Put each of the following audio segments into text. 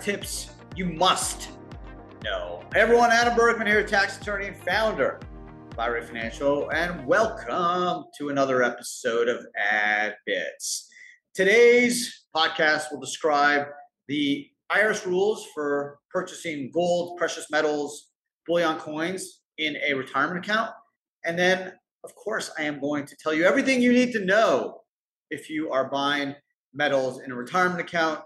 Tips you must know. Hey everyone, Adam Bergman here, tax attorney and founder of IRA Financial, and welcome to another episode of Ad Bits. Today's podcast will describe the IRS rules for purchasing gold, precious metals, bullion coins in a retirement account. And then, of course, I am going to tell you everything you need to know if you are buying metals in a retirement account,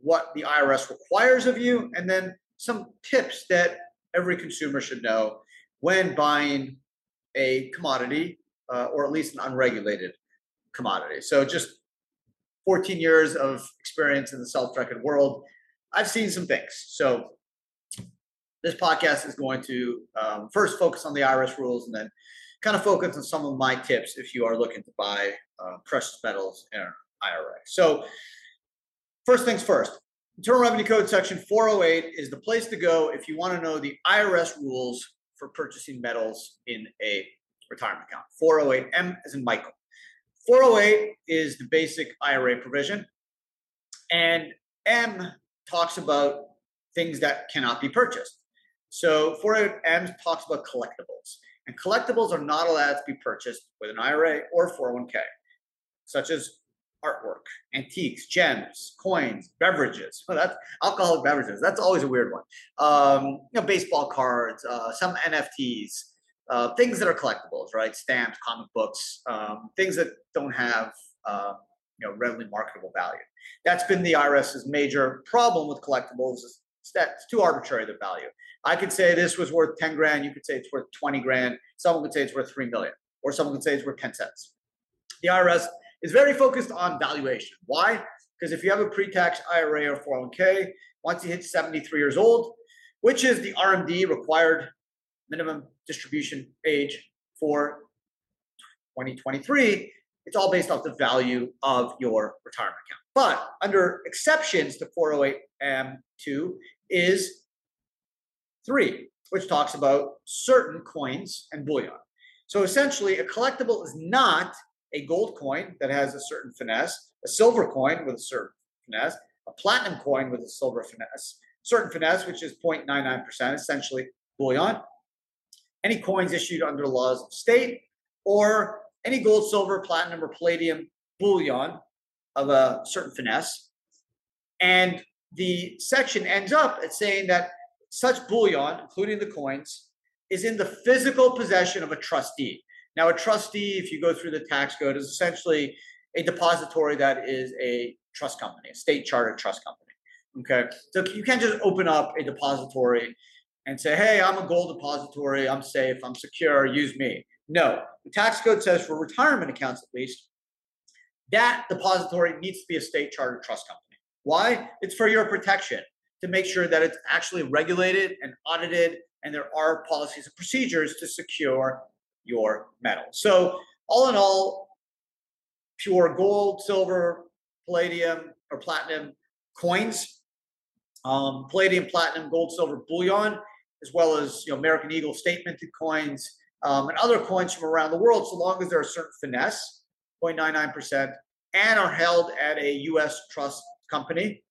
what the IRS requires of you, and then some tips that every consumer should know when buying a commodity uh, or at least an unregulated commodity. So, just 14 years of experience in the self directed world, I've seen some things. So, this podcast is going to um, first focus on the IRS rules and then kind of focus on some of my tips if you are looking to buy uh, precious metals in an IRA. So, first things first, Internal Revenue Code Section 408 is the place to go if you want to know the IRS rules for purchasing metals in a retirement account. 408M is in Michael. 408 is the basic IRA provision, and M talks about things that cannot be purchased. So 408M talks about collectibles, and collectibles are not allowed to be purchased with an IRA or 401k, such as artwork, antiques, gems, coins, beverages. Well, that's alcoholic beverages. That's always a weird one. Um, you know, baseball cards, uh, some NFTs, uh, things that are collectibles, right? Stamps, comic books, um, things that don't have uh, you know readily marketable value. That's been the IRS's major problem with collectibles. Is that it's too arbitrary the value. I could say this was worth 10 grand. You could say it's worth 20 grand. Someone could say it's worth 3 million, or someone could say it's worth 10 cents. The IRS is very focused on valuation. Why? Because if you have a pre-tax IRA or 401k, once you hit 73 years old, which is the RMD required minimum distribution age for 2023, it's all based off the value of your retirement account. But under exceptions to 408M2 is three, which talks about certain coins and bullion. So essentially, a collectible is not a gold coin that has a certain finesse, a silver coin with a certain finesse, a platinum coin with a silver finesse, certain finesse, which is 0.99%, essentially bullion, any coins issued under the laws of state, or any gold, silver, platinum, or palladium bullion of a certain finesse. And the section ends up at saying that such bullion, including the coins, is in the physical possession of a trustee. Now, a trustee, if you go through the tax code, is essentially a depository that is a trust company, a state chartered trust company. Okay. So you can't just open up a depository and say, hey, I'm a gold depository, I'm safe, I'm secure, use me. No, the tax code says for retirement accounts at least, that depository needs to be a state chartered trust company. Why? It's for your protection to make sure that it's actually regulated and audited and there are policies and procedures to secure your metal. So, all in all, pure gold, silver, palladium, or platinum coins, um, palladium, platinum, gold, silver bullion, as well as you know American Eagle statemented coins um, and other coins from around the world, so long as they're a certain finesse, 0.99%, and are held at a U.S. trust company.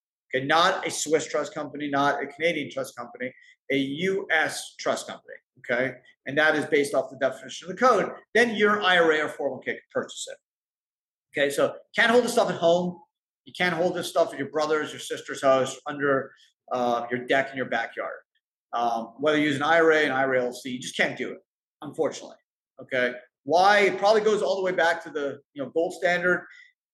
Not a Swiss trust company, not a Canadian trust company, a U.S. trust company okay, and that is based off the definition of the code, then your IRA or 401k can purchase it. Okay, so can't hold this stuff at home. You can't hold this stuff at your brother's, your sister's house, under uh, your deck in your backyard. Um, whether you use an IRA, an IRA LLC, you just can't do it, unfortunately. Okay, why? It probably goes all the way back to the you know gold standard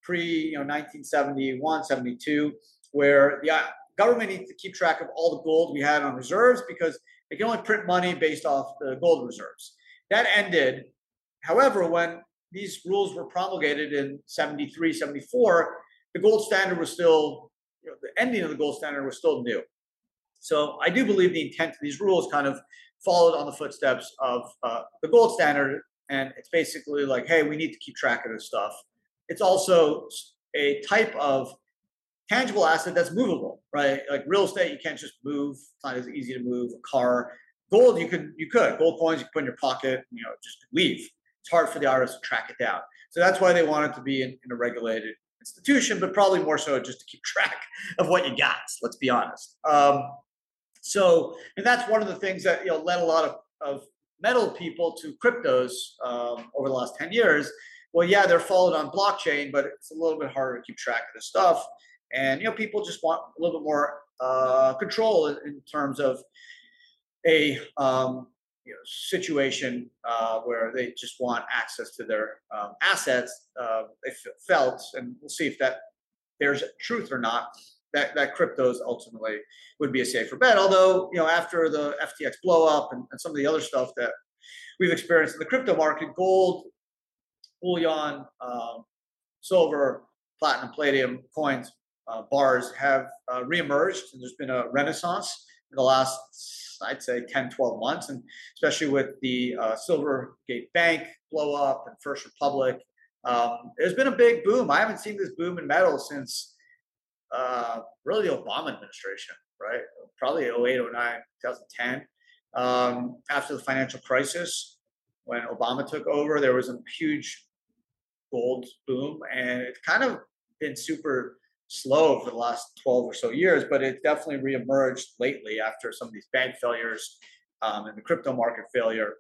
pre you know 1971, 72, where the government needs to keep track of all the gold we had on reserves because they can only print money based off the gold reserves. That ended. However, when these rules were promulgated in 73, 74, the gold standard was still, you know, the ending of the gold standard was still new. So I do believe the intent of these rules kind of followed on the footsteps of uh, the gold standard. And it's basically like, hey, we need to keep track of this stuff. It's also a type of tangible asset that's movable, right? Like real estate, you can't just move. It's not as easy to move. A car, gold, you could you could gold coins you could put in your pocket, you know, just leave. It's hard for the IRS to track it down. So that's why they want it to be in, in a regulated institution, but probably more so just to keep track of what you got. Let's be honest. Um, so, and that's one of the things that you know led a lot of, of metal people to cryptos um, over the last 10 years. Well, yeah, they're followed on blockchain, but it's a little bit harder to keep track of the stuff. And you know, people just want a little bit more uh, control in, in, terms of a um, you know, situation uh, where they just want access to their um, assets. Uh, they felt, and we'll see if that there's truth or not. That that cryptos ultimately would be a safer bet. Although you know, after the FTX blow up and, and some of the other stuff that we've experienced in the crypto market, gold, bullion, um, silver, platinum, palladium coins, uh, bars have uh, reemerged, and there's been a renaissance in the last I'd say 10, 12 months, and especially with the uh, Silvergate Bank blow up and First Republic. Um, there's been a big boom. I haven't seen this boom in metal since uh, really the Obama administration, right? Probably 08, 09, 2010. Um, after the financial crisis, when Obama took over, there was a huge gold boom, and it's kind of been super slow for the last 12 or so years, but it definitely reemerged lately after some of these bank failures um, and the crypto market failure.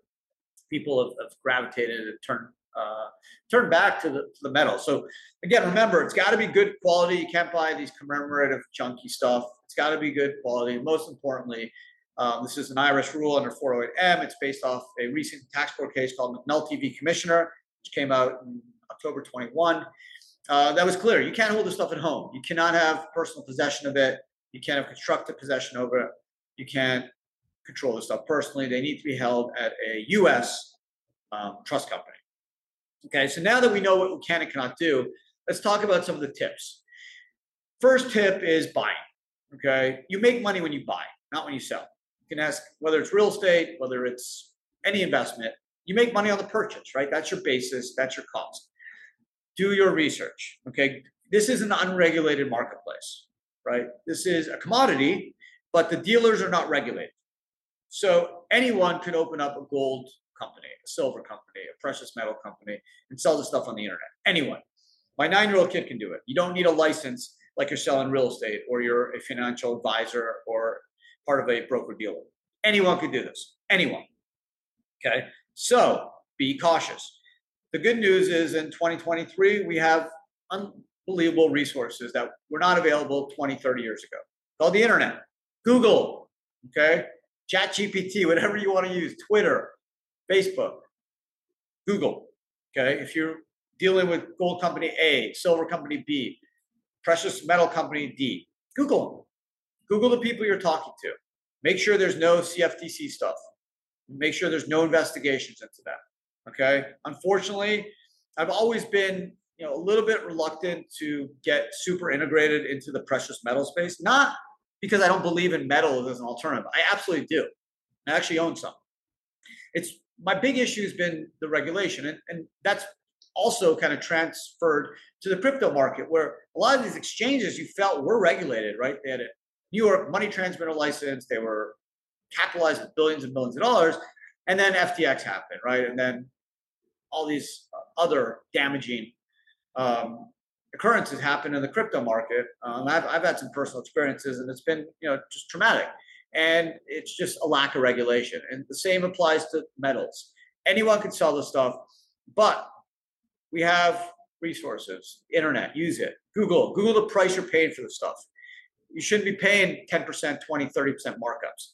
People have, have gravitated and turned uh, turned back to the, to the metal. So again, remember, it's got to be good quality. You can't buy these commemorative junky stuff. It's got to be good quality. most importantly, um, this is an IRS rule under 408M. It's based off a recent tax court case called McNulty v. Commissioner, which came out in October 21 uh, that was clear. You can't hold the stuff at home. You cannot have personal possession of it. You can't have constructive possession over it. You can't control the stuff personally. They need to be held at a U.S. Um, trust company. Okay, so now that we know what we can and cannot do, let's talk about some of the tips. First tip is buying. Okay, you make money when you buy, not when you sell. You can ask whether it's real estate, whether it's any investment, you make money on the purchase, right? That's your basis, that's your cost do your research. Okay. This is an unregulated marketplace, right? This is a commodity, but the dealers are not regulated. So anyone could open up a gold company, a silver company, a precious metal company, and sell the stuff on the internet. Anyone. My nine year old kid can do it. You don't need a license like you're selling real estate or you're a financial advisor or part of a broker dealer. Anyone could do this. Anyone. Okay. So be cautious. The good news is in 2023, we have unbelievable resources that were not available 20, 30 years ago. Called the internet, Google, okay, Chat GPT, whatever you want to use, Twitter, Facebook, Google. Okay, if you're dealing with gold company A, silver company B, precious metal company D, Google. Google the people you're talking to. Make sure there's no CFTC stuff. Make sure there's no investigations into that. Okay. Unfortunately, I've always been, you know, a little bit reluctant to get super integrated into the precious metal space. Not because I don't believe in metal as an alternative. I absolutely do. I actually own some. It's my big issue has been the regulation, and, and that's also kind of transferred to the crypto market, where a lot of these exchanges you felt were regulated, right? They had a New York money transmitter license, they were capitalized with billions and billions of dollars, and then FTX happened, right? And then all these other damaging um, occurrences happen in the crypto market. Um, I've, I've had some personal experiences, and it's been you know just traumatic. And it's just a lack of regulation. And the same applies to metals. Anyone can sell this stuff, but we have resources, internet, use it. Google, Google the price you're paying for the stuff. You shouldn't be paying 10%, 20, 30% markups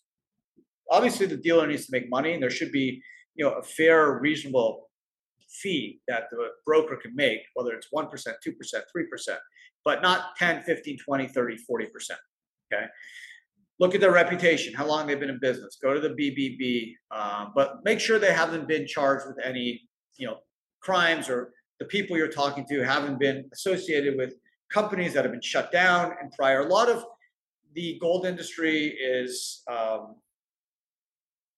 obviously the dealer needs to make money and there should be you know a fair reasonable fee that the broker can make whether it's 1% 2% 3% but not 10 15 20 30 40% okay? Look at their reputation how long they've been in business. Go to the bbb um, but make sure they haven't been charged with any you know crimes or the people you're talking to haven't been associated with companies that have been shut down and prior. A lot of the gold industry is um,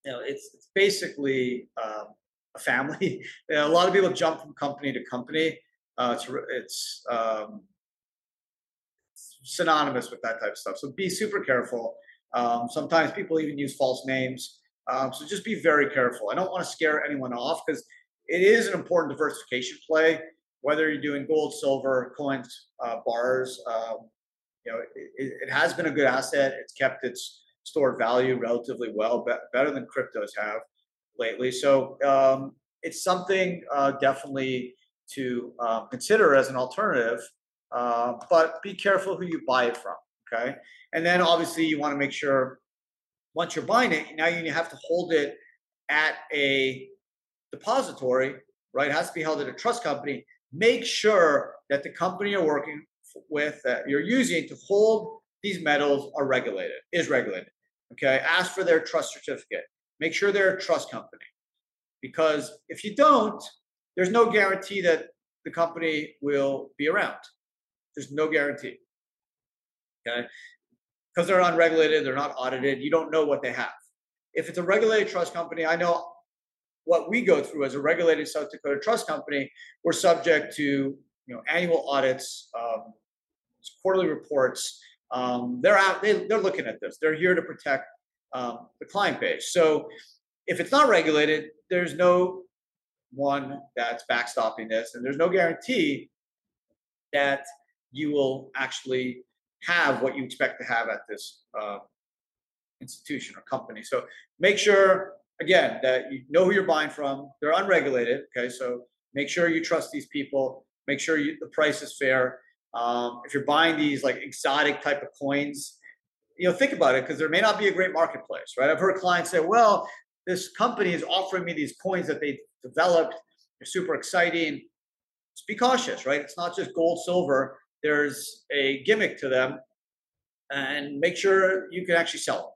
you know, it's, it's basically um, a family. you know, a lot of people jump from company to company. Uh, it's it's um, synonymous with that type of stuff. So be super careful. Um, sometimes people even use false names. Um, so just be very careful. I don't want to scare anyone off because it is an important diversification play. whether you're doing gold, silver, coins, uh, bars, um, you know, it, it, has been a good asset. It's kept its stored value relatively well, be- better than cryptos have lately. So um, it's something uh, definitely to um, consider as an alternative, uh, but be careful who you buy it from. Okay, and then obviously you want to make sure once you're buying it, now you have to hold it at a depository, right? It has to be held at a trust company. Make sure that the company you're working with that you're using to hold these metals are regulated, is regulated. Okay, ask for their trust certificate. Make sure they're a trust company. Because if you don't, there's no guarantee that the company will be around. There's no guarantee. Okay, because they're unregulated, they're not audited, you don't know what they have. If it's a regulated trust company, I know what we go through as a regulated South Dakota trust company, we're subject to you know annual audits, um, quarterly reports. Um, they're out. They, they're looking at this. They're here to protect um, the client base. So if it's not regulated, there's no one that's backstopping this, and there's no guarantee that you will actually have what you expect to have at this uh, institution or company. So make sure, again, that you know who you're buying from. They're unregulated. Okay, so make sure you trust these people. Make sure you, the price is fair. Um, if you're buying these like exotic type of coins, you know, think about it because there may not be a great marketplace, right? I've heard clients say, "Well, this company is offering me these coins that they developed. They're super exciting." Just be cautious, right? It's not just gold, silver there's a gimmick to them and make sure you can actually sell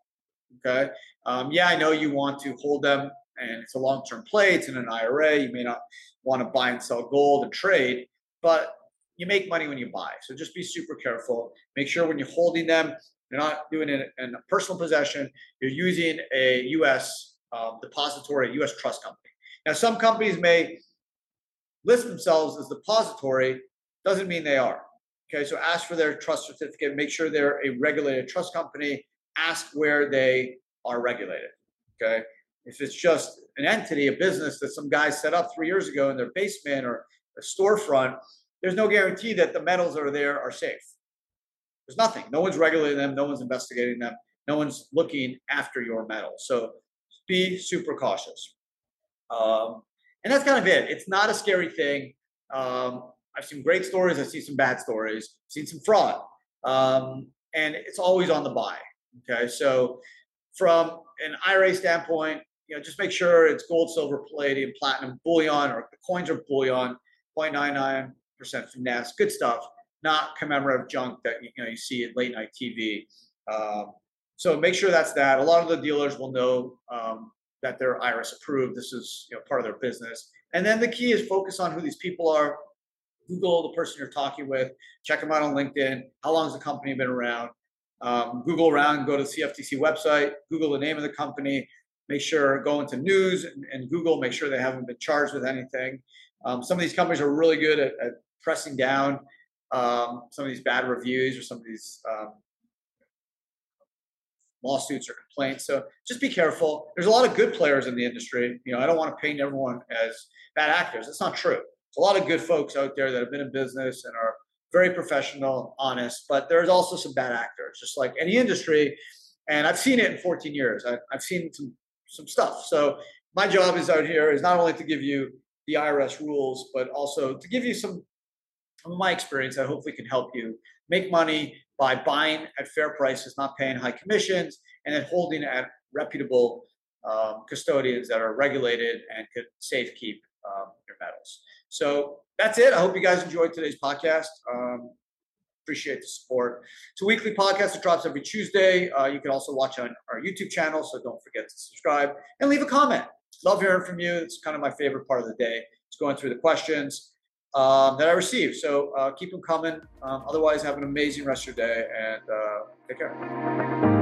them. Okay. Um, yeah, I know you want to hold them and it's a long term play, it's in an IRA. You may not want to buy and sell gold and trade, but you make money when you buy. So just be super careful. Make sure when you're holding them, you're not doing it in personal possession. You're using a U.S. Um, depository, a U.S. trust company. Now, some companies may list themselves as depository, doesn't mean they are. Okay, so ask for their trust certificate, make sure they're a regulated trust company, ask where they are regulated. Okay, if it's just an entity, a business that some guy set up three years ago in their basement or a storefront, there's no guarantee that the metals that are there are safe. There's nothing. No one's regulating them, no one's investigating them, no one's looking after your metals. So be super cautious. Um, and that's kind of it. It's not a scary thing. Um, I've seen great stories. I've seen some bad stories. I've seen some fraud, um, and it's always on the buy. Okay, so from an IRA standpoint, you know, just make sure it's gold, silver, palladium, platinum, bullion, or the coins are bullion, 0.99% finesse, good stuff. Not commemorative junk that you know you see at late night TV. Um, so make sure that's that. A lot of the dealers will know um, that they're IRS approved. This is you know part of their business. And then the key is focus on who these people are Google the person you're talking with, check them out on LinkedIn. How long has the company been around? Um, Google around, go to the CFTC website, Google the name of the company, make sure go into news and, and Google, make sure they haven't been charged with anything. Um, some of these companies are really good at, at pressing down um, some of these bad reviews or some of these um, lawsuits or complaints. So just be careful. There's a lot of good players in the industry. You know, I don't want to paint everyone as bad actors. It's not true a lot of good folks out there that have been in business and are very professional, honest, but there's also some bad actors, just like any industry. And I've seen it in 14 years. I've, I've seen some some stuff. So my job is out here is not only to give you the IRS rules, but also to give you some of my experience that hopefully can help you make money by buying at fair prices, not paying high commissions, and then holding at reputable um, custodians that are regulated and could safe keep um, your metals. So that's it. I hope you guys enjoyed today's podcast. Um, appreciate the support. It's a weekly podcast that drops every Tuesday. Uh, you can also watch on our YouTube channel, so don't forget to subscribe and leave a comment. Love hearing from you. It's kind of my favorite part of the day. It's going through the questions um, that I receive. So uh, keep them coming. Um, otherwise, have an amazing rest of your day and uh, take care.